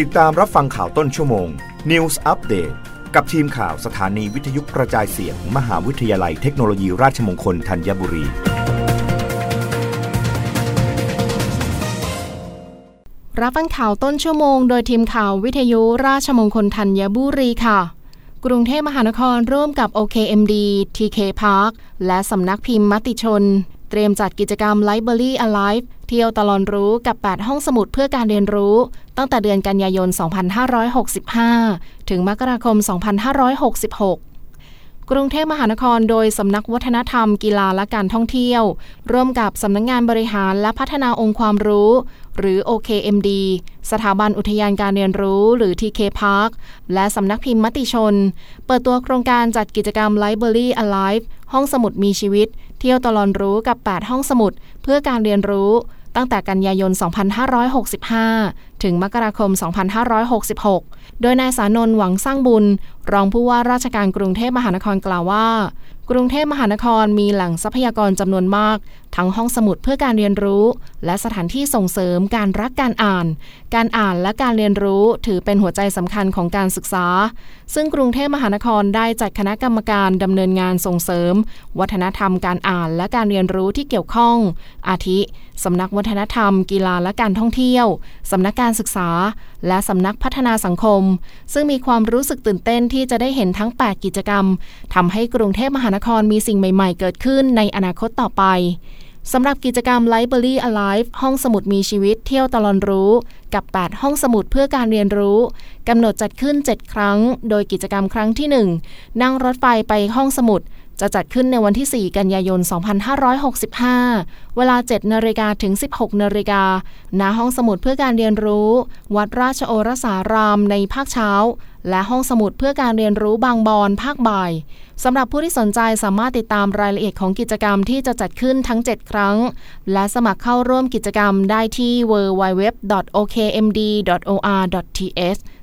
ติดตามรับฟังข่าวต้นชั่วโมง News Update กับทีมข่าวสถานีวิทยุกระจายเสียงมมหาวิทยาลัยเทคโนโลยีราชมงคลธัญบุรี รับฟังข่าวต้นชั่วโมง โดยทีมข่าววิทยุราชมงคลธัญบุรีค่ะ กรุงเทพมหานครร่วมกับ OKMD TK Park และสำนักพิมพ์มติชน เตรียมจัดกิจกรรม Library Alive เที่ยวตลอนรู้กับ 8 ห้องสมุดเพื่อการเรียนรู้ ตั้งแต่เดือนกันยายน 2565 ถึงมกราคม 2566กรุงเทพมหานครโดยสำนักวัฒนธรรมกีฬาและการท่องเที่ยว ร่วมกับสำนักงงานบริหารและพัฒนาองค์ความรู้ หรือ OKMD สถาบันอุทยานการเรียนรู้ หรือ TK Park และสำนักพิมพ์มติชน เปิดตัวโครงการจัดกิจกรรม Library Alive ห้องสมุดมีชีวิต เที่ยวตลอนรู้กับ 8 ห้องสมุด เพื่อการเรียนรู้ ตั้งแต่กันยายน 2565 ถึงมกราคม 2566 โดยนายสานนท์หวังสร้างบุญ รองผู้ว่าราชการกรุงเทพมหานครกล่าวว่า กรุงเทพมหานครมีแหล่งทรัพยากรจำนวนมาก ทั้งห้องสมุดเพื่อการเรียนรู้ และสถานที่ส่งเสริมการรักการอ่าน การอ่านและการเรียนรู้ถือเป็นหัวใจสำคัญของการศึกษา ซึ่งกรุงเทพมหานครได้จัดคณะกรรมการดำเนินงานส่งเสริม วัฒนธรรมการอ่านและการเรียนรู้ที่เกี่ยวข้อง อาทิสำนักวัฒนธรรม กีฬาและการท่องเที่ยวสำนักการศึกษา และสำนักพัฒนาสังคม ซึ่งมีความรู้สึกตื่นเต้นที่จะได้เห็นทั้ง 8 กิจกรรมทำให้กรุงเทพมหานครมีสิ่งใหม่ ๆ เกิดขึ้นในอนาคตต่อไปสำหรับกิจกรรม Library Alive ห้องสมุดมีชีวิตเที่ยวตลอนรู้ กับ 8 ห้องสมุดเพื่อการเรียนรู้กำหนดจัดขึ้น 7 ครั้ง โดยกิจกรรมครั้งที่ 1 นั่งรถไฟไปห้องสมุด จะจัดขึ้นในวันที่ 4 กันยายน 2565 เวลา 7นาฬิกาถึง 16นาฬิกาณห้องสมุดเพื่อการเรียนรู้ วัดราชโอรสารามในภาคเช้า และห้องสมุดเพื่อการเรียนรู้บางบอนภาคบ่ายสำหรับผู้ที่สนใจสามารถติดตามรายละเอียดของกิจกรรมที่จะจัดขึ้นทั้ง 7 ครั้ง และสมัครเข้าร่วมกิจกรรมได้ที่ www.okmd.or.th